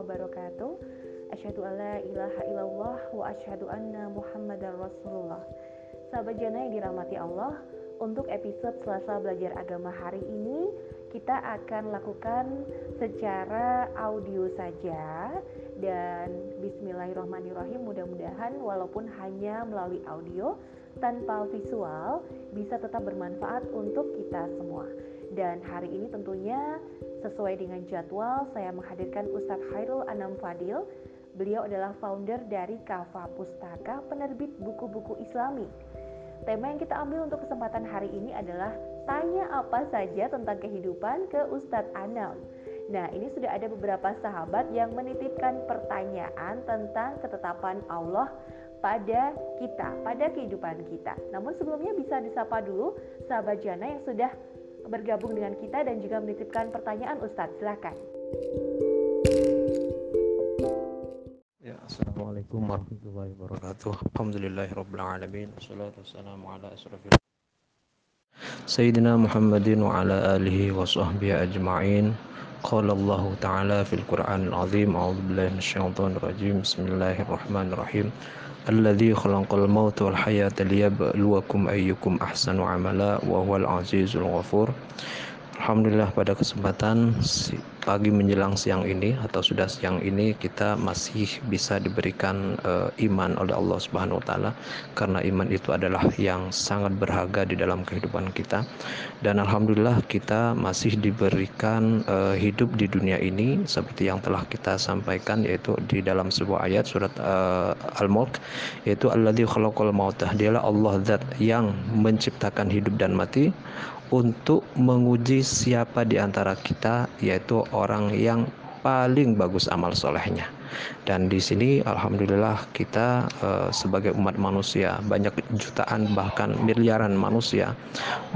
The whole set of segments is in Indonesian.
wabarakatuh. Asyhadu alla ilaha illallah wa asyhadu anna Muhammadar Rasulullah. Sahabat jana yang dirahmati Allah, untuk episode Selasa Belajar Agama hari ini kita akan lakukan secara audio saja dan bismillahirrahmanirrahim mudah-mudahan walaupun hanya melalui audio tanpa visual bisa tetap bermanfaat untuk kita semua. Dan hari ini tentunya sesuai dengan jadwal saya menghadirkan Ustadz Khairul Anam Fadil. Beliau adalah founder dari Kafa Pustaka, penerbit buku-buku Islami. Tema yang kita ambil untuk kesempatan hari ini adalah tanya apa saja tentang kehidupan ke Ustadz Anam. Nah, ini sudah ada beberapa sahabat yang menitipkan pertanyaan tentang ketetapan Allah pada kita, pada kehidupan kita. Namun sebelumnya bisa disapa dulu sahabat Jana yang sudah bergabung dengan kita dan juga menitipkan pertanyaan Ustadz. Silakan. Ya, Assalamualaikum warahmatullahi wabarakatuh. Alhamdulillahirrabbilalamin. Wassalatu wassalamu ala Sayyidina Muhammadin wa ala alihi wa sahbihi ajma'in. Qala Allah Ta'ala fil Qur'an al-azim. A'udhu billahi minasyaitonir rajim. Bismillahirrahmanirrahim. Alladhi khalaqal mauta wal hayata liyabluwakum ayyukum ahsanu amala wa huwal azizul ghafur. Alhamdulillah pada kesempatan pagi menjelang siang ini atau sudah siang ini kita masih bisa diberikan uh, iman oleh Allah Subhanahu wa taala karena iman itu adalah yang sangat berharga di dalam kehidupan kita. Dan alhamdulillah kita masih diberikan uh, hidup di dunia ini seperti yang telah kita sampaikan yaitu di dalam sebuah ayat surat uh, Al-Mulk yaitu alladzi khalaqal mautah dialah Allah zat yang menciptakan hidup dan mati untuk menguji siapa di antara kita yaitu orang yang paling bagus amal solehnya. Dan di sini alhamdulillah kita uh, sebagai umat manusia banyak jutaan bahkan miliaran manusia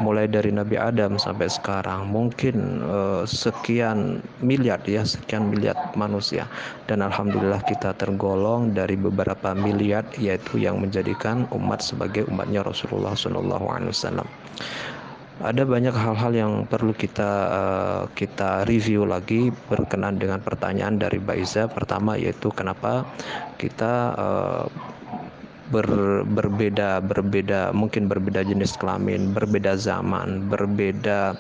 mulai dari Nabi Adam sampai sekarang mungkin uh, sekian miliar ya sekian miliar manusia. Dan alhamdulillah kita tergolong dari beberapa miliar yaitu yang menjadikan umat sebagai umatnya Rasulullah Shallallahu Alaihi Wasallam ada banyak hal-hal yang perlu kita uh, kita review lagi berkenan dengan pertanyaan dari Baiza pertama yaitu kenapa kita uh, ber, berbeda berbeda mungkin berbeda jenis kelamin berbeda zaman berbeda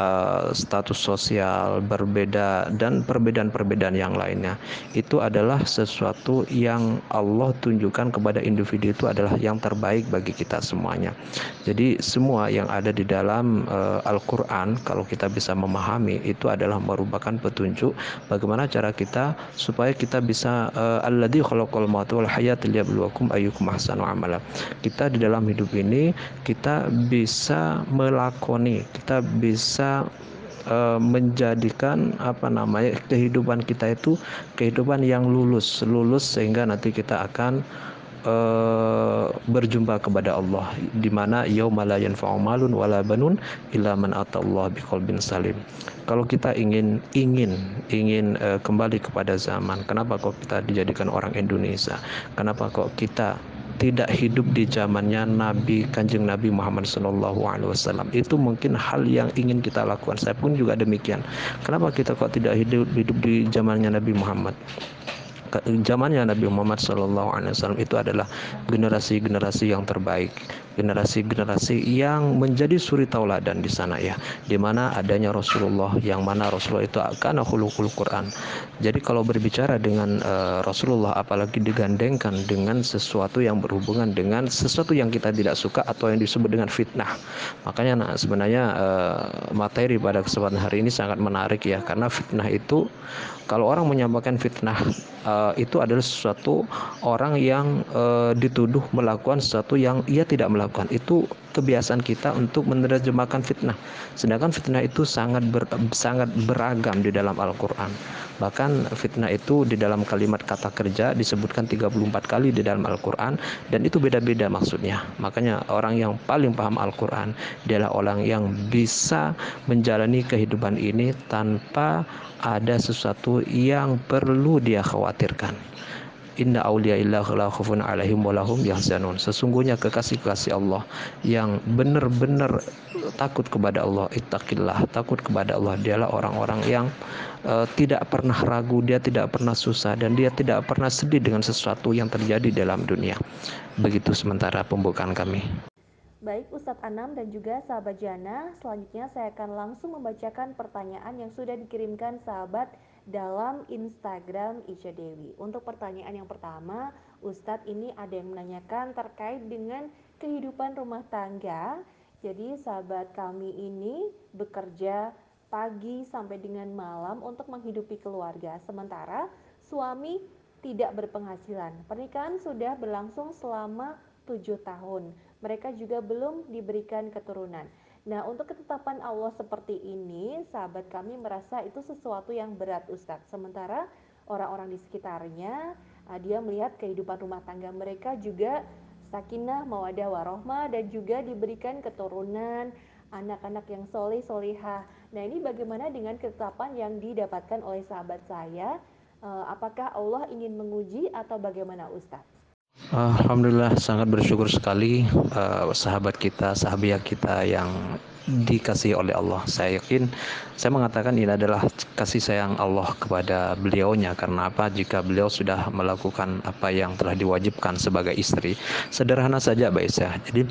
uh, status sosial berbeda dan perbedaan-perbedaan yang lainnya. Itu adalah sesuatu yang Allah tunjukkan kepada individu itu adalah yang terbaik bagi kita semuanya. Jadi semua yang ada di dalam uh, Al-Quran kalau kita bisa memahami itu adalah merupakan petunjuk bagaimana cara kita supaya kita bisa uh, alladzi khalaqal wal liyabluwakum ayyukum ahsanu amala. Kita di dalam hidup ini kita bisa melakoni, kita bisa uh, menjadikan apa namanya kehidupan kita itu kehidupan yang lulus, lulus sehingga nanti kita akan Uh, berjumpa kepada Allah di mana yaumala yanfa'u malun wala banun illa man biqalbin salim. Kalau kita ingin ingin ingin uh, kembali kepada zaman, kenapa kok kita dijadikan orang Indonesia? Kenapa kok kita tidak hidup di zamannya Nabi Kanjeng Nabi Muhammad Shallallahu Alaihi Wasallam itu mungkin hal yang ingin kita lakukan saya pun juga demikian kenapa kita kok tidak hidup hidup di zamannya Nabi Muhammad zamannya Nabi Muhammad SAW itu adalah generasi-generasi yang terbaik generasi-generasi yang menjadi suri tauladan di sana ya di mana adanya Rasulullah yang mana Rasulullah itu akan khuluqul Quran. Jadi kalau berbicara dengan uh, Rasulullah apalagi digandengkan dengan sesuatu yang berhubungan dengan sesuatu yang kita tidak suka atau yang disebut dengan fitnah. Makanya nah, sebenarnya uh, materi pada kesempatan hari ini sangat menarik ya karena fitnah itu kalau orang menyampaikan fitnah uh, itu adalah sesuatu orang yang uh, dituduh melakukan sesuatu yang ia tidak melakukan. Itu kebiasaan kita untuk menerjemahkan fitnah. Sedangkan fitnah itu sangat ber, sangat beragam di dalam Al-Qur'an. Bahkan fitnah itu di dalam kalimat kata kerja disebutkan 34 kali di dalam Al-Qur'an dan itu beda-beda maksudnya. Makanya orang yang paling paham Al-Qur'an adalah orang yang bisa menjalani kehidupan ini tanpa ada sesuatu yang perlu dia khawatirkan inna awliya illa la khaufun alaihim walahum yahzanun. Sesungguhnya kekasih-kekasih Allah yang benar-benar takut kepada Allah ittaqillah takut kepada Allah dialah orang-orang yang uh, tidak pernah ragu dia tidak pernah susah dan dia tidak pernah sedih dengan sesuatu yang terjadi dalam dunia. Begitu sementara pembukaan kami. Baik Ustadz Anam dan juga sahabat Jana, selanjutnya saya akan langsung membacakan pertanyaan yang sudah dikirimkan sahabat dalam Instagram Isya Dewi. Untuk pertanyaan yang pertama, Ustadz ini ada yang menanyakan terkait dengan kehidupan rumah tangga. Jadi sahabat kami ini bekerja pagi sampai dengan malam untuk menghidupi keluarga. Sementara suami tidak berpenghasilan. Pernikahan sudah berlangsung selama tujuh tahun mereka juga belum diberikan keturunan. Nah, untuk ketetapan Allah seperti ini, sahabat kami merasa itu sesuatu yang berat, Ustadz. Sementara orang-orang di sekitarnya, ah, dia melihat kehidupan rumah tangga mereka juga sakinah, mawadah, warohmah, dan juga diberikan keturunan, anak-anak yang soleh, solehah. Nah, ini bagaimana dengan ketetapan yang didapatkan oleh sahabat saya? Ah, apakah Allah ingin menguji atau bagaimana Ustadz? Alhamdulillah sangat bersyukur sekali uh, sahabat kita, sahabat kita yang dikasih oleh Allah. Saya yakin saya mengatakan ini adalah kasih sayang Allah kepada beliaunya karena apa? Jika beliau sudah melakukan apa yang telah diwajibkan sebagai istri, sederhana saja Mbak Isa. Jadi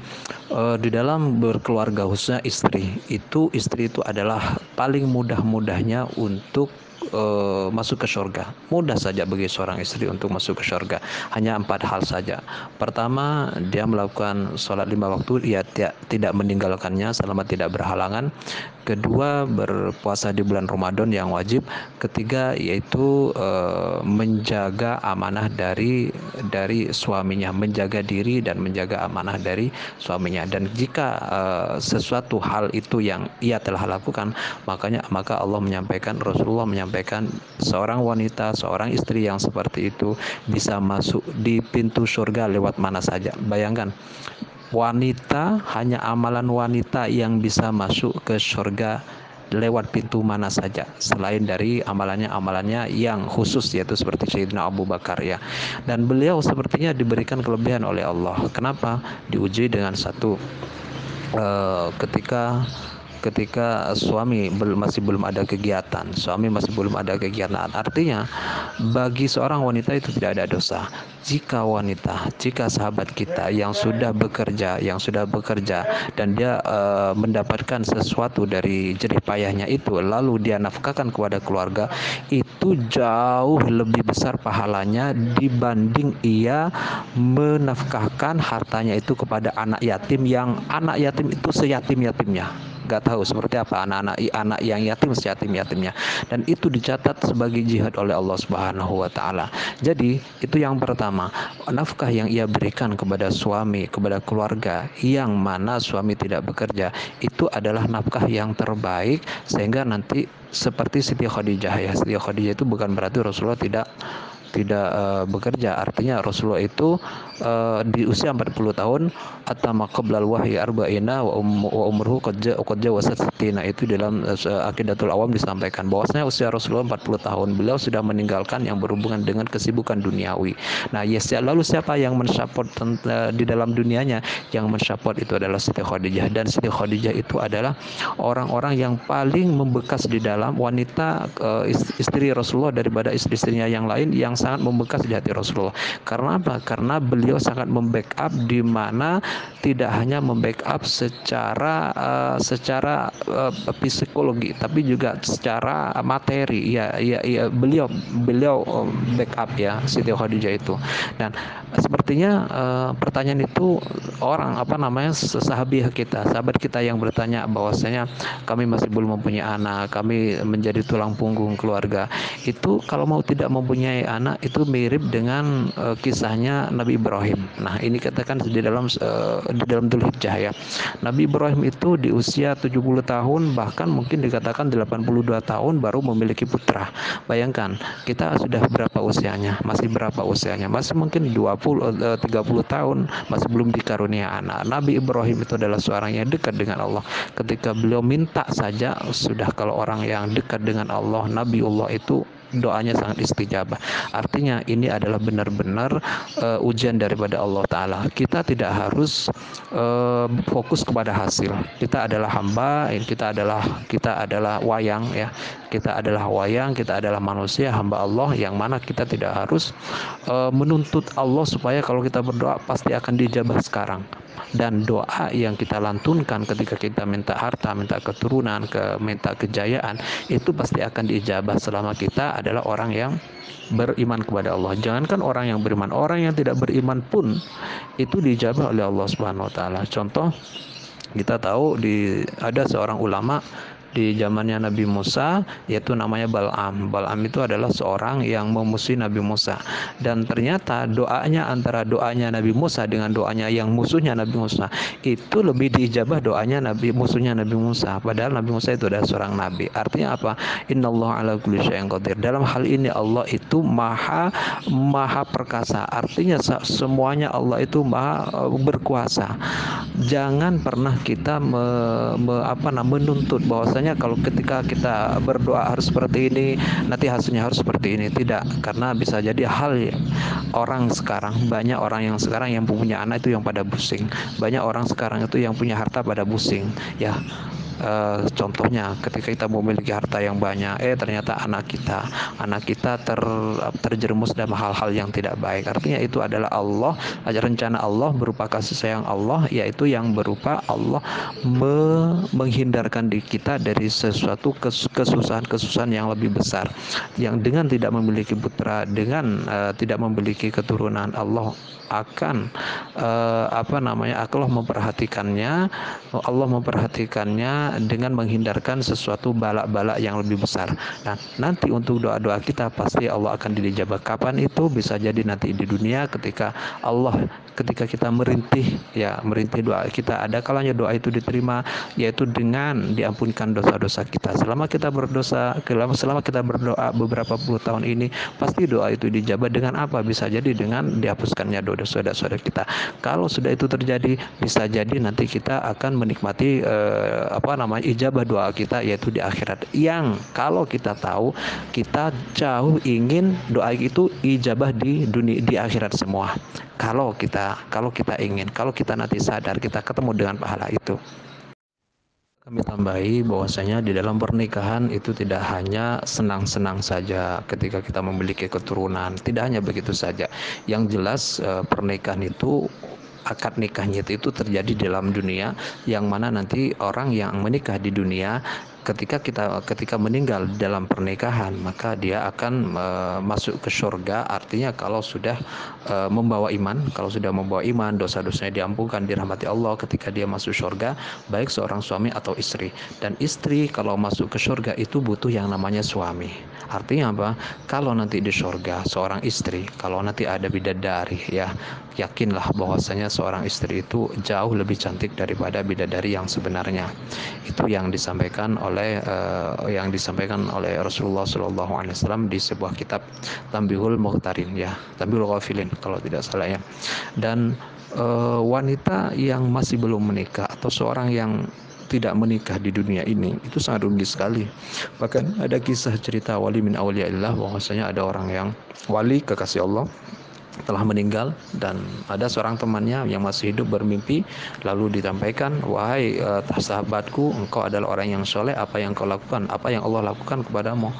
uh, di dalam berkeluarga khususnya istri, itu istri itu adalah paling mudah-mudahnya untuk uh, masuk ke surga. Mudah saja bagi seorang istri untuk masuk ke surga. Hanya empat hal saja. Pertama, dia melakukan sholat lima waktu, ia tidak meninggalkannya selama tidak berhalangan kedua berpuasa di bulan Ramadan yang wajib. Ketiga yaitu e, menjaga amanah dari dari suaminya menjaga diri dan menjaga amanah dari suaminya. Dan jika e, sesuatu hal itu yang ia telah lakukan makanya maka Allah menyampaikan Rasulullah menyampaikan seorang wanita seorang istri yang seperti itu bisa masuk di pintu surga lewat mana saja. Bayangkan wanita hanya amalan wanita yang bisa masuk ke surga lewat pintu mana saja. Selain dari amalannya-amalannya yang khusus yaitu seperti Sayyidina Abu Bakar ya. Dan beliau sepertinya diberikan kelebihan oleh Allah. Kenapa? Diuji dengan satu uh, ketika ketika suami masih belum ada kegiatan, suami masih belum ada kegiatan. Artinya, bagi seorang wanita itu tidak ada dosa. Jika wanita, jika sahabat kita yang sudah bekerja, yang sudah bekerja dan dia uh, mendapatkan sesuatu dari jerih payahnya itu, lalu dia nafkahkan kepada keluarga, itu jauh lebih besar pahalanya dibanding ia menafkahkan hartanya itu kepada anak yatim yang anak yatim itu seyatim-yatimnya nggak tahu seperti apa anak-anak anak yang yatim seyatim yatimnya dan itu dicatat sebagai jihad oleh Allah Subhanahu wa taala. Jadi itu yang pertama, nafkah yang ia berikan kepada suami, kepada keluarga yang mana suami tidak bekerja, itu adalah nafkah yang terbaik sehingga nanti seperti Siti Khadijah ya. Siti Khadijah itu bukan berarti Rasulullah tidak tidak uh, bekerja. Artinya Rasulullah itu uh, di usia 40 tahun atama qablal wahyi arba'ina wa, um, wa umruhu qad wasatina itu dalam uh, akidatul awam disampaikan. Bahwasanya usia Rasulullah 40 tahun beliau sudah meninggalkan yang berhubungan dengan kesibukan duniawi. Nah yes ya lalu siapa yang mensupport di dalam dunianya? Yang mensupport itu adalah Siti Khadijah. Dan Siti Khadijah itu adalah orang-orang yang paling membekas di dalam wanita uh, istri Rasulullah daripada istri-istrinya yang lain yang sangat membekas di hati Rasulullah. Karena apa? Karena beliau sangat membackup di mana tidak hanya membackup secara uh, secara uh, psikologi, tapi juga secara materi. Ya, ya, ya beliau beliau eh, backup ya Siti Khadijah itu. Dan sepertinya uh, pertanyaan itu orang apa namanya sahabat kita, sahabat kita yang bertanya bahwasanya kami masih belum mempunyai anak, kami menjadi tulang punggung keluarga. Itu kalau mau tidak mempunyai anak itu mirip dengan uh, kisahnya Nabi Ibrahim. Nah, ini katakan di dalam uh, di dalam Dzulhijjah ya. Nabi Ibrahim itu di usia 70 tahun bahkan mungkin dikatakan 82 tahun baru memiliki putra. Bayangkan, kita sudah berapa usianya? Masih berapa usianya? Masih mungkin 20 uh, 30 tahun masih belum dikarunia anak. Nabi Ibrahim itu adalah seorang yang dekat dengan Allah. Ketika beliau minta saja sudah kalau orang yang dekat dengan Allah, Nabi Allah itu doanya sangat istijabah. Artinya ini adalah benar-benar uh, ujian daripada Allah Taala. Kita tidak harus uh, fokus kepada hasil. Kita adalah hamba, kita adalah kita adalah wayang ya. Kita adalah wayang, kita adalah manusia hamba Allah yang mana kita tidak harus uh, menuntut Allah supaya kalau kita berdoa pasti akan dijabah sekarang dan doa yang kita lantunkan ketika kita minta harta, minta keturunan, ke minta kejayaan itu pasti akan diijabah selama kita adalah orang yang beriman kepada Allah. Jangankan orang yang beriman, orang yang tidak beriman pun itu dijabah oleh Allah Subhanahu wa taala. Contoh kita tahu di ada seorang ulama di zamannya Nabi Musa yaitu namanya Bal'am. Bal'am itu adalah seorang yang memusuhi Nabi Musa dan ternyata doanya antara doanya Nabi Musa dengan doanya yang musuhnya Nabi Musa itu lebih diijabah doanya Nabi musuhnya Nabi Musa padahal Nabi Musa itu adalah seorang nabi. Artinya apa? Innallaha ala kulli syai'in qadir. Dalam hal ini Allah itu maha maha perkasa. Artinya semuanya Allah itu maha eh, berkuasa. Jangan pernah kita me, me, apa, menuntut bahwa kalau ketika kita berdoa harus seperti ini nanti hasilnya harus seperti ini. Tidak karena bisa jadi hal orang sekarang banyak orang yang sekarang yang punya anak itu yang pada pusing. Banyak orang sekarang itu yang punya harta pada pusing ya Uh, contohnya ketika kita memiliki harta yang banyak eh ternyata anak kita anak kita ter terjerumus dalam hal-hal yang tidak baik. Artinya itu adalah Allah rencana Allah berupa kasih sayang Allah yaitu yang berupa Allah me menghindarkan di kita dari sesuatu kesusahan-kesusahan yang lebih besar. Yang dengan tidak memiliki putra dengan uh, tidak memiliki keturunan Allah akan uh, apa namanya Allah memperhatikannya Allah memperhatikannya dengan menghindarkan sesuatu balak-balak yang lebih besar. Nah, nanti untuk doa-doa kita pasti Allah akan dijabah. Kapan itu bisa jadi nanti di dunia ketika Allah ketika kita merintih ya merintih doa kita ada kalanya doa itu diterima yaitu dengan diampunkan dosa-dosa kita. Selama kita berdosa, selama kita berdoa beberapa puluh tahun ini pasti doa itu dijabah dengan apa? Bisa jadi dengan dihapuskannya dosa-dosa kita. Kalau sudah itu terjadi bisa jadi nanti kita akan menikmati eh, apa namanya ijabah doa kita yaitu di akhirat yang kalau kita tahu kita jauh ingin doa itu ijabah di dunia di akhirat semua kalau kita kalau kita ingin kalau kita nanti sadar kita ketemu dengan pahala itu kami tambahi bahwasanya di dalam pernikahan itu tidak hanya senang-senang saja ketika kita memiliki keturunan, tidak hanya begitu saja. Yang jelas eh, pernikahan itu akad nikahnya itu terjadi dalam dunia yang mana nanti orang yang menikah di dunia ketika kita ketika meninggal dalam pernikahan maka dia akan uh, masuk ke surga. Artinya kalau sudah uh, membawa iman kalau sudah membawa iman dosa-dosanya diampunkan dirahmati Allah ketika dia masuk surga baik seorang suami atau istri. Dan istri kalau masuk ke surga itu butuh yang namanya suami. Artinya apa? Kalau nanti di surga seorang istri kalau nanti ada bidadari ya yakinlah bahwasanya seorang istri itu jauh lebih cantik daripada bidadari yang sebenarnya. Itu yang disampaikan oleh oleh uh, yang disampaikan oleh Rasulullah Shallallahu Alaihi Wasallam di sebuah kitab Tambihul Muhtarin ya Tambihul Ghafilin kalau tidak salah ya dan uh, wanita yang masih belum menikah atau seorang yang tidak menikah di dunia ini itu sangat rugi sekali. Bahkan ada kisah cerita wali min awliyaillah bahwasanya ada orang yang wali kekasih Allah telah meninggal dan ada seorang temannya yang masih hidup bermimpi lalu ditampaikan wahai uh, sahabatku engkau adalah orang yang soleh apa yang kau lakukan apa yang Allah lakukan kepadamu?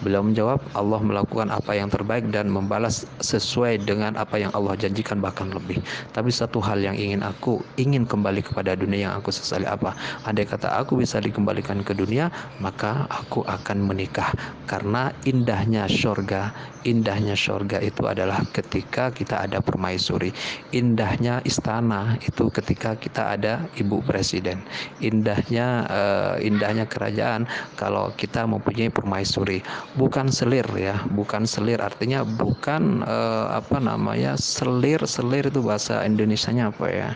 Beliau menjawab Allah melakukan apa yang terbaik dan membalas sesuai dengan apa yang Allah janjikan bahkan lebih. Tapi satu hal yang ingin aku ingin kembali kepada dunia yang aku sesali apa? Andai kata aku bisa dikembalikan ke dunia maka aku akan menikah. Karena indahnya surga indahnya surga itu adalah ketika kita ada permaisuri. Indahnya istana itu ketika kita ada ibu presiden. Indahnya uh, indahnya kerajaan kalau kita mempunyai permaisuri. Bukan selir ya, bukan selir artinya bukan uh, apa namanya? selir, selir itu bahasa Indonesianya apa ya?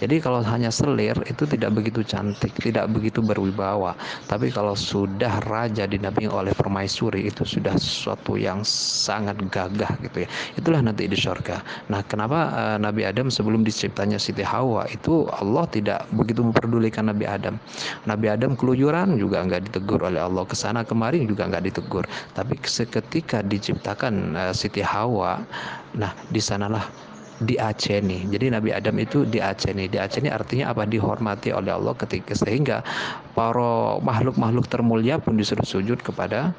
Jadi kalau hanya selir itu tidak begitu cantik, tidak begitu berwibawa. Tapi kalau sudah raja dinampingi oleh permaisuri itu sudah sesuatu yang sangat sangat gagah gitu ya itulah nanti di surga nah kenapa uh, Nabi Adam sebelum diciptanya Siti Hawa itu Allah tidak begitu memperdulikan Nabi Adam Nabi Adam keluyuran juga nggak ditegur oleh Allah ke sana kemari juga nggak ditegur tapi seketika diciptakan uh, Siti Hawa nah di sanalah diaceni. Jadi Nabi Adam itu diaceni. Diaceni artinya apa? Dihormati oleh Allah ketika sehingga para makhluk-makhluk termulia pun disuruh sujud kepada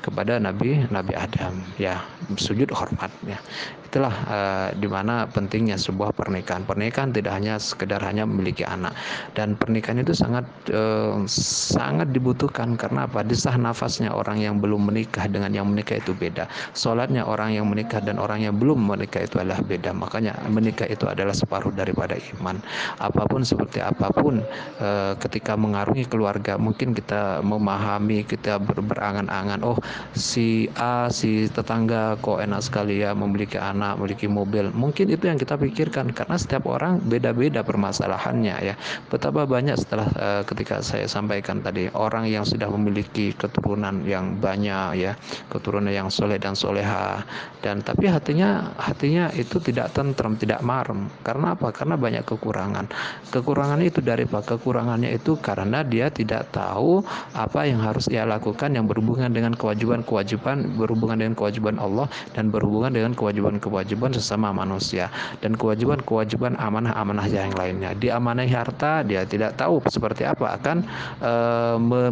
kepada Nabi Nabi Adam. Ya sujud hormatnya itulah uh, di mana pentingnya sebuah pernikahan. Pernikahan tidak hanya sekedar hanya memiliki anak. Dan pernikahan itu sangat uh, sangat dibutuhkan. Karena apa? Desah nafasnya orang yang belum menikah dengan yang menikah itu beda. Sholatnya orang yang menikah dan orang yang belum menikah itu adalah beda. Makanya menikah itu adalah separuh daripada iman. Apa pun seperti apa pun uh, ketika mengarungi keluarga mungkin kita memahami kita ber berangan-angan oh si A si tetangga kok enak sekali ya memiliki anak anak, memiliki mobil. Mungkin itu yang kita pikirkan karena setiap orang beda-beda permasalahannya ya. Betapa banyak setelah uh, ketika saya sampaikan tadi orang yang sudah memiliki keturunan yang banyak ya, keturunan yang soleh dan soleha dan tapi hatinya hatinya itu tidak tentram, tidak marem. Karena apa? Karena banyak kekurangan. Kekurangan itu dari apa? Kekurangannya itu karena dia tidak tahu apa yang harus ia lakukan yang berhubungan dengan kewajiban-kewajiban berhubungan dengan kewajiban Allah dan berhubungan dengan kewajiban kewajiban sesama manusia dan kewajiban-kewajiban amanah-amanah yang lainnya. Diamanahi harta, dia tidak tahu seperti apa akan e,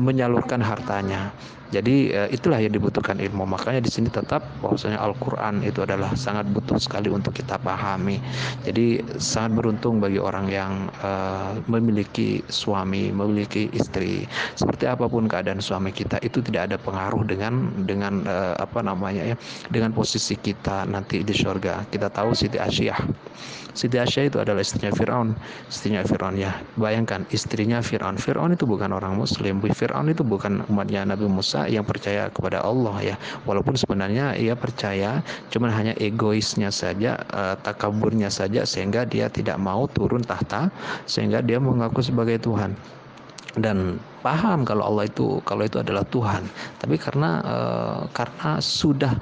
menyalurkan hartanya. Jadi uh, itulah yang dibutuhkan ilmu. Makanya di sini tetap bahwasanya Al-Qur'an itu adalah sangat butuh sekali untuk kita pahami. Jadi sangat beruntung bagi orang yang uh, memiliki suami, memiliki istri. Seperti apa pun keadaan suami kita itu tidak ada pengaruh dengan dengan uh, apa namanya ya, dengan posisi kita nanti di surga. Kita tahu Siti Asyah. Siti Asyah itu adalah istrinya Firaun. Istrinya Firaun ya. Bayangkan istrinya Firaun. Firaun itu bukan orang muslim. Firaun itu bukan umatnya Nabi Musa yang percaya kepada Allah ya walaupun sebenarnya ia percaya cuman hanya egoisnya saja uh, takaburnya saja sehingga dia tidak mau turun tahta sehingga dia mengaku sebagai Tuhan dan paham kalau Allah itu kalau itu adalah Tuhan tapi karena uh, karena sudah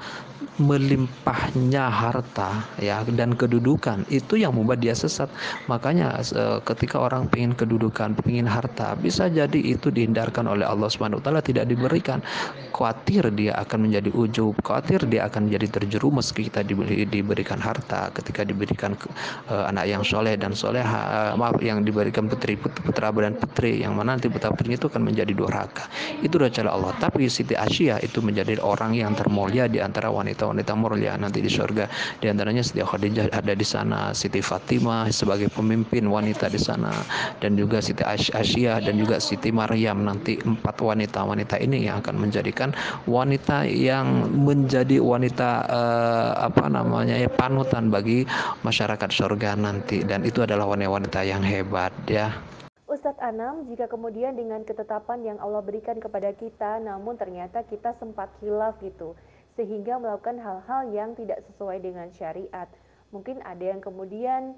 melimpahnya harta ya dan kedudukan. Itu yang membuat dia sesat. Makanya ketika orang ingin kedudukan ingin harta bisa jadi itu dihindarkan oleh Allah Subhanahu wa taala tidak diberikan. Khawatir dia akan menjadi ujub khawatir dia akan menjadi terjerumus kita diberi, diberikan harta ketika diberikan uh, anak yang soleh dan soleha uh, maaf yang diberikan putri putra dan putri yang mana nanti putra putri itu akan menjadi durhaka. Itu adalah Allah. Tapi Siti Asia itu menjadi orang yang termulia di antara wanita wanita-wanita mulia nanti di surga. Di antaranya Siti Khadijah ada di sana, Siti Fatimah sebagai pemimpin wanita di sana dan juga Siti Asia dan juga Siti Maryam nanti empat wanita-wanita ini yang akan menjadikan wanita yang menjadi wanita uh, apa namanya ya panutan bagi masyarakat surga nanti dan itu adalah wanita-wanita yang hebat ya. Ustadz Anam, jika kemudian dengan ketetapan yang Allah berikan kepada kita, namun ternyata kita sempat hilaf gitu, sehingga melakukan hal-hal yang tidak sesuai dengan syariat. Mungkin ada yang kemudian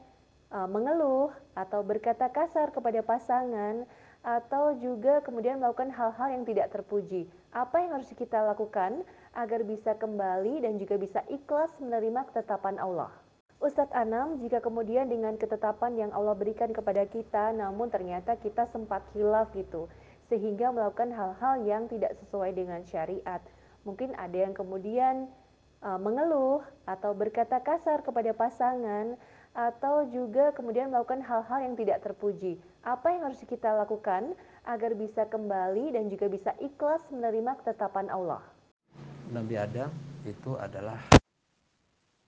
uh, mengeluh atau berkata kasar kepada pasangan atau juga kemudian melakukan hal-hal yang tidak terpuji. Apa yang harus kita lakukan agar bisa kembali dan juga bisa ikhlas menerima ketetapan Allah? Ustadz Anam, jika kemudian dengan ketetapan yang Allah berikan kepada kita, namun ternyata kita sempat hilaf gitu, sehingga melakukan hal-hal yang tidak sesuai dengan syariat mungkin ada yang kemudian uh, mengeluh atau berkata kasar kepada pasangan atau juga kemudian melakukan hal-hal yang tidak terpuji. Apa yang harus kita lakukan agar bisa kembali dan juga bisa ikhlas menerima ketetapan Allah? Nabi Adam itu adalah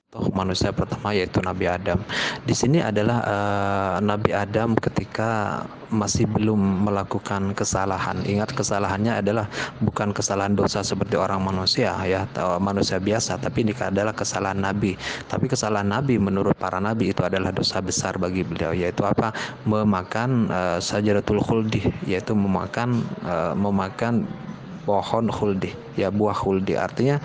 toh manusia pertama yaitu Nabi Adam. Di sini adalah uh, Nabi Adam ketika masih belum melakukan kesalahan. Ingat kesalahannya adalah bukan kesalahan dosa seperti orang manusia ya atau manusia biasa, tapi ini adalah kesalahan Nabi. Tapi kesalahan Nabi menurut para nabi itu adalah dosa besar bagi beliau yaitu apa? Memakan uh, sajaratul khuldi yaitu memakan uh, memakan pohon khuldi ya buah khuldi artinya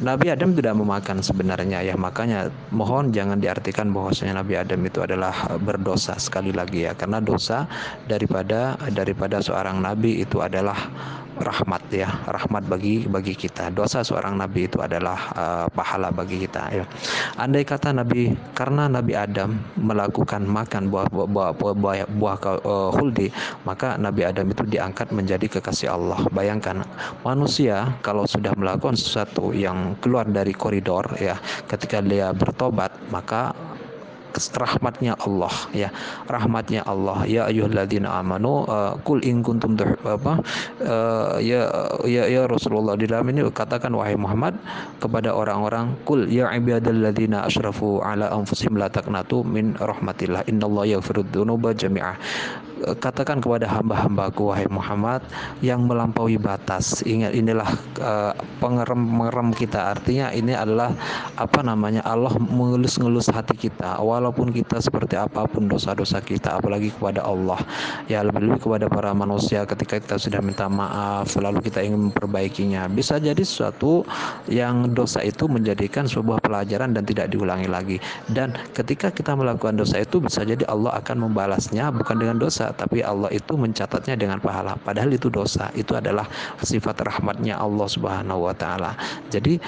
Nabi Adam tidak memakan sebenarnya ya. Makanya mohon jangan diartikan bahwasanya Nabi Adam itu adalah eh, berdosa sekali lagi ya. Karena dosa daripada daripada seorang nabi itu adalah rahmat ya rahmat bagi bagi kita. Dosa seorang nabi itu adalah uh, pahala bagi kita ya. Andai kata nabi karena nabi Adam melakukan makan buah buah buah, buah, buah, buah uh, huldi maka nabi Adam itu diangkat menjadi kekasih Allah. Bayangkan manusia kalau sudah melakukan sesuatu yang keluar dari koridor ya ketika dia bertobat maka rahmatnya Allah ya. Rahmatnya Allah. Ya ayyuhalladzina amanu uh, kul in kuntum apa uh, ya ya ya Rasulullah di dalam ini katakan wahai Muhammad kepada orang-orang kul ya ibadalladzina asrafu ala anfusihim la taqnatu min rahmatillah innallaha yaghfirud dzunuba jami'ah katakan kepada hamba-hambaku wahai Muhammad yang melampaui batas. Ingat inilah uh, pengerem-pengerem kita. Artinya ini adalah apa namanya Allah mengelus-ngelus hati kita walaupun kita seperti apa pun dosa-dosa kita apalagi kepada Allah ya lebih-lebih kepada para manusia ketika kita sudah minta maaf lalu kita ingin memperbaikinya. Bisa jadi sesuatu yang dosa itu menjadikan sebuah pelajaran dan tidak diulangi lagi. Dan ketika kita melakukan dosa itu bisa jadi Allah akan membalasnya bukan dengan dosa tapi Allah itu mencatatnya dengan pahala. Padahal itu dosa itu adalah sifat rahmatnya Allah Subhanahu wa taala. Jadi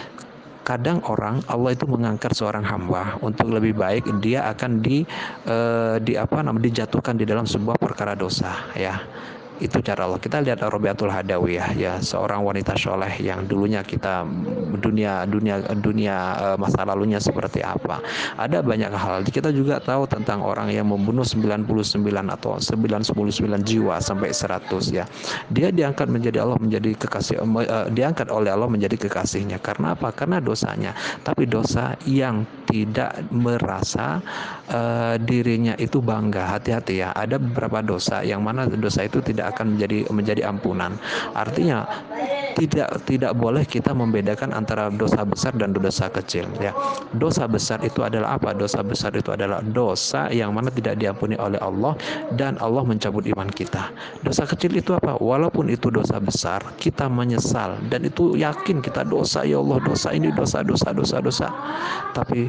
kadang orang Allah itu mengangkat seorang hamba untuk lebih baik dia akan di uh, di apa namanya dijatuhkan di dalam sebuah perkara dosa ya itu cara Allah. Kita lihat Robiatul Hadawiyah ya seorang wanita soleh yang dulunya kita dunia dunia dunia eh, masa lalunya seperti apa. Ada banyak hal. Kita juga tahu tentang orang yang membunuh 99 atau 99 jiwa sampai 100 ya. Dia diangkat menjadi Allah menjadi kekasih uh, diangkat oleh Allah menjadi kekasihnya. Karena apa? Karena dosanya. Tapi dosa yang tidak merasa uh, dirinya itu bangga hati-hati ya ada beberapa dosa yang mana dosa itu tidak akan menjadi menjadi ampunan. Artinya tidak tidak boleh kita membedakan antara dosa besar dan dosa kecil ya. Dosa besar itu adalah apa? Dosa besar itu adalah dosa yang mana tidak diampuni oleh Allah dan Allah mencabut iman kita. Dosa kecil itu apa? Walaupun itu dosa besar, kita menyesal dan itu yakin kita dosa ya Allah, dosa ini dosa dosa dosa dosa. Tapi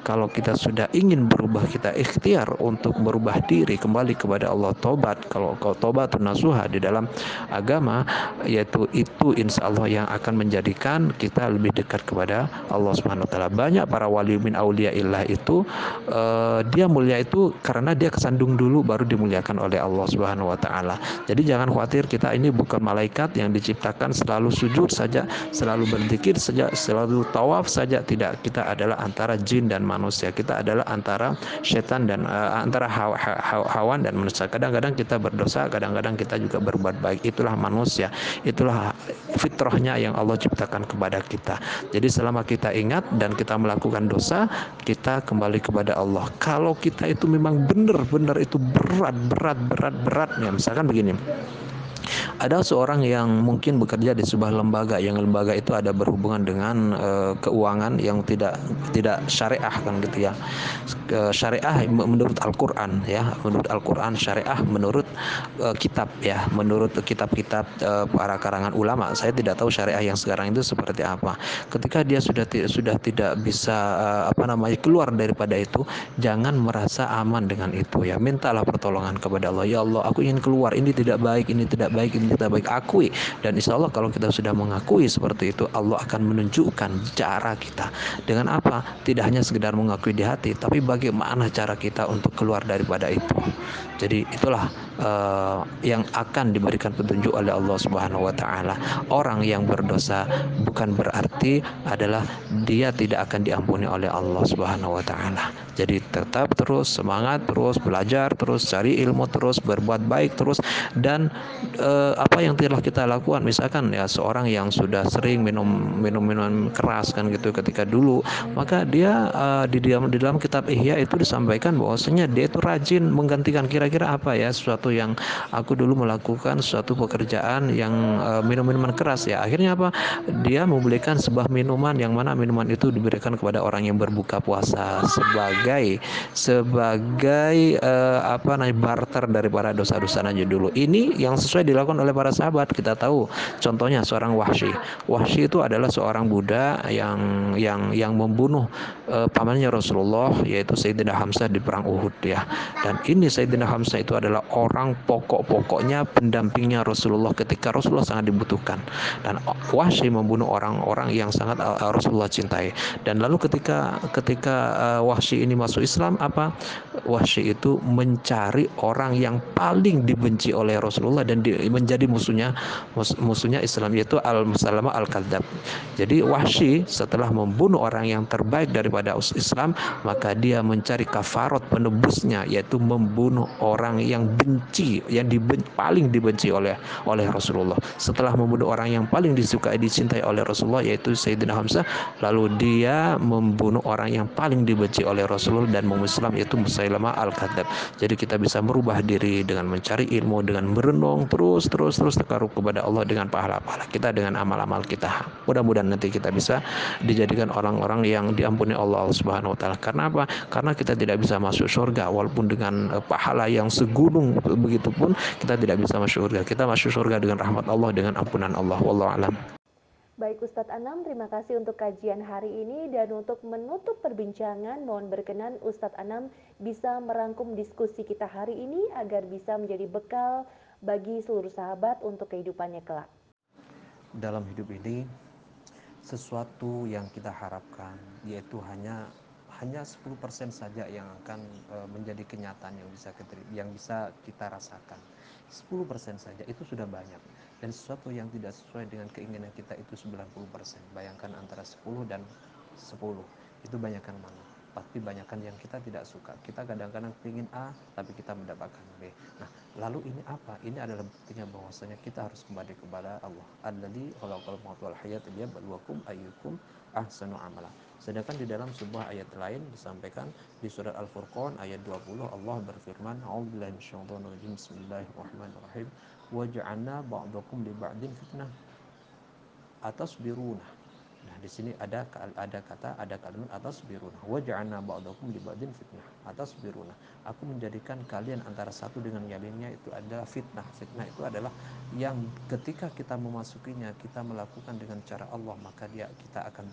kalau kita sudah ingin berubah kita ikhtiar untuk berubah diri kembali kepada Allah tobat kalau kau tobat nasuha di dalam agama yaitu itu insya Allah yang akan menjadikan kita lebih dekat kepada Allah Subhanahu Wa Taala. Banyak para wali min aulia illah itu uh, dia mulia itu karena dia kesandung dulu baru dimuliakan oleh Allah Subhanahu Wa Taala. Jadi jangan khawatir kita ini bukan malaikat yang diciptakan selalu sujud saja selalu berzikir saja selalu tawaf saja. Tidak kita adalah antara jin dan manusia kita adalah antara setan dan uh, antara hawa, hawa, hawan dan manusia. Kadang-kadang kita berdosa kadang-kadang kita juga berbuat baik. Itulah manusia. Itulah fitrahnya yang Allah ciptakan kepada kita. Jadi selama kita ingat dan kita melakukan dosa kita kembali kepada Allah. Kalau kita itu memang benar-benar itu berat berat berat berat ya misalkan begini ada seorang yang mungkin bekerja di sebuah lembaga. Yang lembaga itu ada berhubungan dengan uh, keuangan yang tidak tidak syariah kan gitu ya. Syariah menurut Al-Qur'an ya. Menurut Al-Qur'an syariah menurut uh, kitab ya. Menurut kitab-kitab uh, para karangan ulama. Saya tidak tahu syariah yang sekarang itu seperti apa. Ketika dia sudah sudah tidak bisa uh, apa namanya keluar daripada itu jangan merasa aman dengan itu ya. Mintalah pertolongan kepada Allah. Ya Allah aku ingin keluar. Ini tidak baik ini tidak baik ini kita baik akui. Dan insya Allah kalau kita sudah mengakui seperti itu Allah akan menunjukkan cara kita. Dengan apa? Tidak hanya sekedar mengakui di hati tapi bagaimana cara kita untuk keluar daripada itu. Jadi itulah uh, yang akan diberikan petunjuk oleh Allah Subhanahu wa taala. Orang yang berdosa bukan berarti adalah dia tidak akan diampuni oleh Allah Subhanahu wa taala. Jadi tetap terus semangat, terus belajar, terus cari ilmu, terus berbuat baik terus dan uh, apa yang telah kita lakukan misalkan ya seorang yang sudah sering minum minum minum keras kan gitu ketika dulu maka dia uh, di dalam di dalam kitab Ihya itu disampaikan bahwasanya dia itu rajin menggantikan kira kira-kira apa ya sesuatu yang aku dulu melakukan suatu pekerjaan yang uh, minum minuman keras ya akhirnya apa dia membelikan sebuah minuman yang mana minuman itu diberikan kepada orang yang berbuka puasa sebagai sebagai uh, apa namanya barter dari para dosa-dosa aja dulu ini yang sesuai dilakukan oleh para sahabat. Kita tahu contohnya seorang Wahsy. Wahsy itu adalah seorang budak yang yang yang membunuh uh, pamannya Rasulullah yaitu Sayyidina Hamzah di perang Uhud ya. Dan ini Sayyidina Hamzah itu adalah orang pokok-pokoknya pendampingnya Rasulullah ketika Rasulullah sangat dibutuhkan. Dan Wahsy membunuh orang-orang yang sangat uh, Rasulullah cintai. Dan lalu ketika ketika uh, Wahsy ini masuk Islam apa? Wahsy itu mencari orang yang paling dibenci oleh Rasulullah dan di, menjadi musuhnya mus, musuhnya Islam yaitu Al-Musalamah Al-Kadzab. Jadi Wahsy setelah membunuh orang yang terbaik daripada Islam, maka dia mencari kafarot penebusnya yaitu membunuh orang yang benci yang diben, paling dibenci oleh oleh Rasulullah. Setelah membunuh orang yang paling disukai dicintai oleh Rasulullah yaitu Sayyidina Hamzah, lalu dia membunuh orang yang paling dibenci oleh Rasulullah dan Islam yaitu Musailamah Al-Kadzab. Jadi kita bisa merubah diri dengan mencari ilmu, dengan merenung terus terus terus terkaruh kepada Allah dengan pahala-pahala kita dengan amal-amal kita. Mudah-mudahan nanti kita bisa dijadikan orang-orang yang diampuni Allah Subhanahu wa taala. Karena apa? Karena kita tidak bisa masuk surga walaupun dengan uh, pahala yang segunung begitu pun kita tidak bisa masuk surga. Kita masuk surga dengan rahmat Allah dengan ampunan Allah. Wallahu alam. Baik Ustadz Anam, terima kasih untuk kajian hari ini dan untuk menutup perbincangan mohon berkenan Ustadz Anam bisa merangkum diskusi kita hari ini agar bisa menjadi bekal bagi seluruh sahabat untuk kehidupannya kelak. Dalam hidup ini sesuatu yang kita harapkan yaitu hanya hanya 10% saja yang akan e, menjadi kenyataan yang bisa kita rasakan. 10% saja itu sudah banyak. Dan sesuatu yang tidak sesuai dengan keinginan kita itu 90% bayangkan antara 10 dan 10 itu banyakkan mana? Pasti banyakkan yang kita tidak suka. Kita kadang-kadang ingin A tapi kita mendapatkan B. Nah lalu ini apa? Ini adalah buktinya bahwasanya kita harus kembali kepada Allah. Alladzi khalaqal mauta wal hayata liyabluwakum ayyukum ahsanu amala sedangkan di dalam sebuah ayat lain disampaikan di surat Al-Furqan ayat 20 Allah berfirman A'udzubillahi minasyaitonir Bismillahirrahmanirrahim. Waj'alna ba'dakum li ba'din fitnah. Atas biruna Nah, di sini ada ada kata ada kalimat atas biruna. Waj'alna ba'dakum li ba'din fitnah. Atas biruna. Aku menjadikan kalian antara satu dengan yang lainnya itu adalah fitnah. Fitnah itu adalah yang ketika kita memasukinya kita melakukan dengan cara Allah maka dia kita akan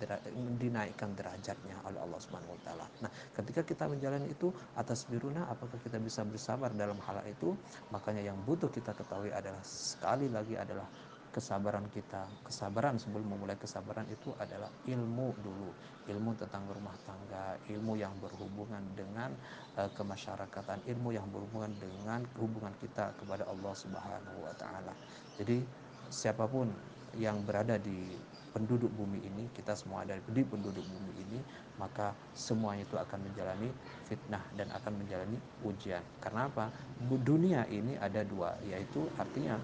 dinaikkan derajatnya oleh Allah Subhanahu wa taala. Nah, ketika kita menjalani itu atas biruna apakah kita bisa bersabar dalam hal itu? Makanya yang butuh kita ketahui adalah sekali lagi adalah kesabaran kita. Kesabaran sebelum memulai kesabaran itu adalah ilmu dulu. Ilmu tentang rumah tangga ilmu yang berhubungan dengan uh, kemasyarakatan ilmu yang berhubungan dengan hubungan kita kepada Allah Subhanahu wa taala. Jadi siapa pun yang berada di penduduk bumi ini kita semua ada di penduduk bumi ini maka semuanya itu akan menjalani fitnah dan akan menjalani ujian. Karena apa? Dunia ini ada dua yaitu artinya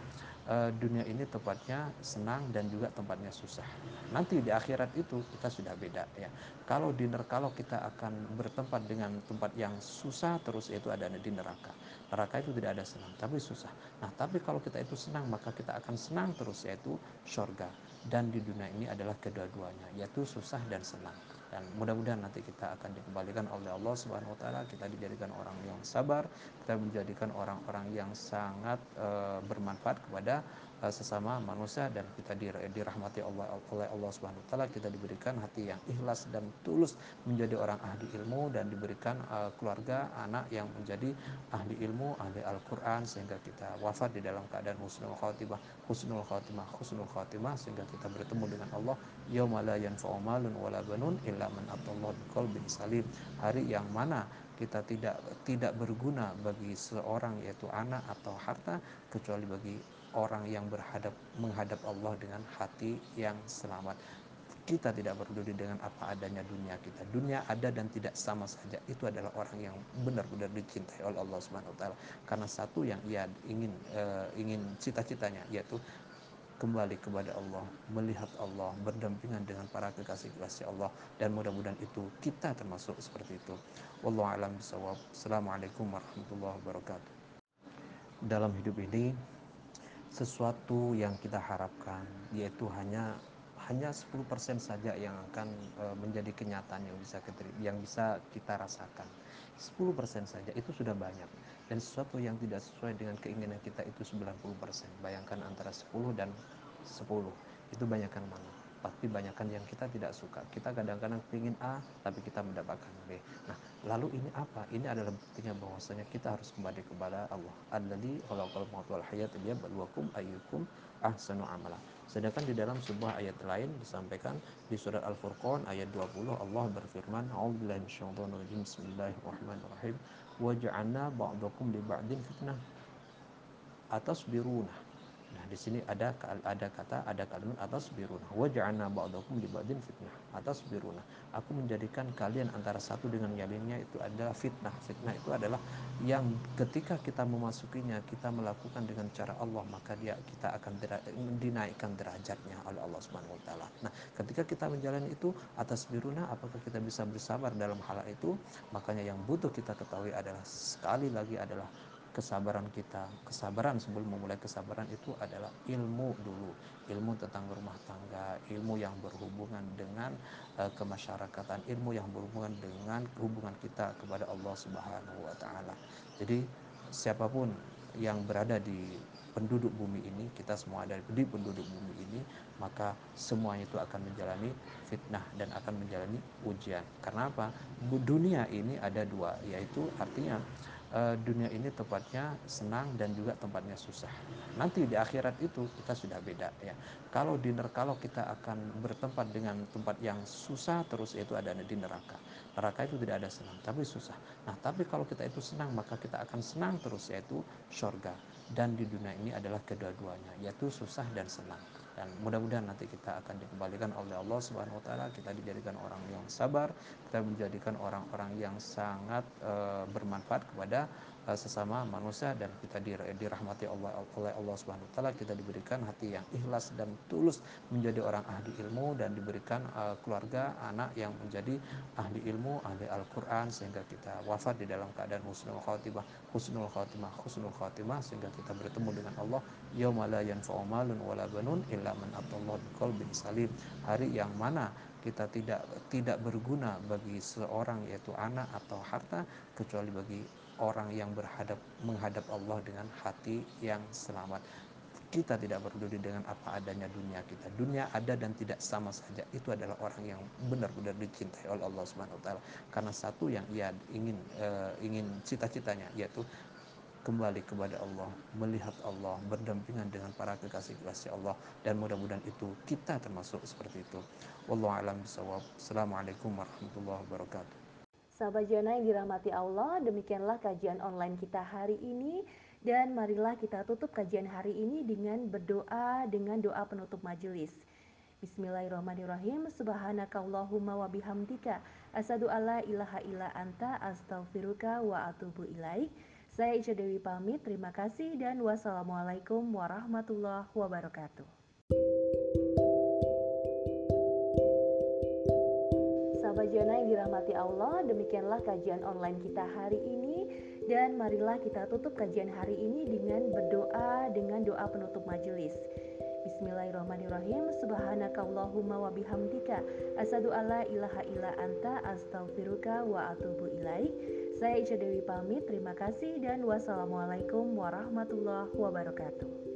dunia ini tempatnya senang dan juga tempatnya susah. Nanti di akhirat itu kita sudah beda ya. Kalau di kalau kita akan bertempat dengan tempat yang susah terus itu ada di neraka. Neraka itu tidak ada senang tapi susah. Nah tapi kalau kita itu senang maka kita akan senang terus yaitu surga. Dan di dunia ini adalah kedua-duanya yaitu susah dan senang dan mudah-mudahan nanti kita akan dikembalikan oleh Allah Subhanahu wa taala. Kita dijadikan orang yang sabar kita menjadikan orang-orang yang sangat uh, bermanfaat kepada sesama manusia dan kita dirahmati Allah oleh Allah Subhanahu wa taala kita diberikan hati yang ikhlas dan tulus menjadi orang ahli ilmu dan diberikan uh, keluarga anak yang menjadi ahli ilmu ahli Al-Qur'an sehingga kita wafat di dalam keadaan husnul khatimah husnul khatimah husnul khatimah sehingga kita bertemu dengan Allah. Yauma la yanfa'u malun wala banun illa man atallah biqalbin salim. Hari yang mana kita tidak tidak berguna bagi seorang yaitu anak atau harta kecuali bagi orang yang berhadap menghadap Allah dengan hati yang selamat kita tidak peduli dengan apa adanya dunia kita. Dunia ada dan tidak sama saja. Itu adalah orang yang benar-benar dicintai oleh Allah Subhanahu wa taala. Karena satu yang ia ingin uh, ingin cita-citanya yaitu kembali kepada Allah, melihat Allah, berdampingan dengan para kekasih-kekasih Allah dan mudah-mudahan itu kita termasuk seperti itu. Wallahu a'lam bishawab. Assalamualaikum warahmatullahi wabarakatuh. Dalam hidup ini sesuatu yang kita harapkan yaitu hanya hanya 10% saja yang akan e, menjadi kenyataan yang bisa kita, rasakan. 10% saja itu sudah banyak. Dan sesuatu yang tidak sesuai dengan keinginan kita itu 90% bayangkan antara 10 dan 10 itu banyakkan mana? Pasti banyakkan yang kita tidak suka. Kita kadang-kadang ingin A tapi kita mendapatkan B. Nah lalu ini apa? Ini adalah buktinya bahwasanya kita harus kembali kepada Allah. Alladzi khalaqal mauta wal hayata liyabluwakum ayyukum ahsanu amala. Sedangkan di dalam sebuah ayat lain disampaikan di surat Al-Furqan ayat 20 Allah berfirman a'udzubillahi minasyaitonir rajim bismillahirrahmanirrahim. Waja'alna ba'dakum li ba'din fitnah. Atas biruna Nah, di sini ada ada kata ada kalimat atas biruna. Wa ja'alna ba'dakum li ba'din fitnah. Atas biruna. Aku menjadikan kalian antara satu dengan yang lainnya itu adalah fitnah. Fitnah itu adalah yang ketika kita memasukinya kita melakukan dengan cara Allah maka dia kita akan dinaikkan derajatnya oleh Allah Subhanahu wa taala. Nah, ketika kita menjalani itu atas biruna apakah kita bisa bersabar dalam hal itu? Makanya yang butuh kita ketahui adalah sekali lagi adalah kesabaran kita. Kesabaran sebelum memulai kesabaran itu adalah ilmu dulu. Ilmu tentang rumah tangga ilmu yang berhubungan dengan uh, kemasyarakatan ilmu yang berhubungan dengan hubungan kita kepada Allah Subhanahu wa taala. Jadi siapa pun yang berada di penduduk bumi ini kita semua ada di penduduk bumi ini maka semuanya itu akan menjalani fitnah dan akan menjalani ujian. Karena apa? Dunia ini ada dua yaitu artinya dunia ini tempatnya senang dan juga tempatnya susah. Nanti di akhirat itu kita sudah beda ya. Kalau di kalau kita akan bertempat dengan tempat yang susah terus itu ada di neraka. Neraka itu tidak ada senang, tapi susah. Nah, tapi kalau kita itu senang maka kita akan senang terus yaitu surga. Dan di dunia ini adalah kedua-duanya yaitu susah dan senang dan mudah-mudahan nanti kita akan dikembalikan oleh Allah Subhanahu wa taala. Kita dijadikan orang yang sabar kita menjadikan orang-orang yang sangat uh, bermanfaat kepada sesama manusia dan kita dirahmati Allah oleh Allah Subhanahu wa taala kita diberikan hati yang ikhlas dan tulus menjadi orang ahli ilmu dan diberikan uh, keluarga anak yang menjadi ahli ilmu ahli Al-Qur'an sehingga kita wafat di dalam keadaan husnul khatimah husnul khatimah husnul khatimah sehingga kita bertemu dengan Allah. Yauma la yanfa'u malun wala banun illa man atallahu biqalbin salim. Hari yang mana kita tidak tidak berguna bagi seorang yaitu anak atau harta kecuali bagi orang yang berhadap menghadap Allah dengan hati yang selamat kita tidak peduli dengan apa adanya dunia kita. Dunia ada dan tidak sama saja. Itu adalah orang yang benar-benar dicintai oleh Allah Subhanahu wa taala. Karena satu yang ia ingin uh, ingin cita-citanya yaitu kembali kepada Allah, melihat Allah, berdampingan dengan para kekasih-kekasih Allah dan mudah-mudahan itu kita termasuk seperti itu. Wallahu a'lam bishawab. Assalamualaikum warahmatullahi wabarakatuh. Sahabat Jana yang dirahmati Allah, demikianlah kajian online kita hari ini dan marilah kita tutup kajian hari ini dengan berdoa dengan doa penutup majelis. Bismillahirrahmanirrahim. Subhanakallahumma wa bihamdika asyhadu alla ilaha illa anta astaghfiruka wa atubu ilaik. Saya Ica Dewi pamit, terima kasih dan wassalamualaikum warahmatullahi wabarakatuh. Jana yang dirahmati Allah, demikianlah kajian online kita hari ini dan marilah kita tutup kajian hari ini dengan berdoa dengan doa penutup majelis. Bismillahirrahmanirrahim. Subhanakallahumma wa bihamdika asyhadu alla ilaha illa anta astaghfiruka wa atubu ilaik. Saya Ica Dewi pamit, terima kasih dan wassalamualaikum warahmatullahi wabarakatuh.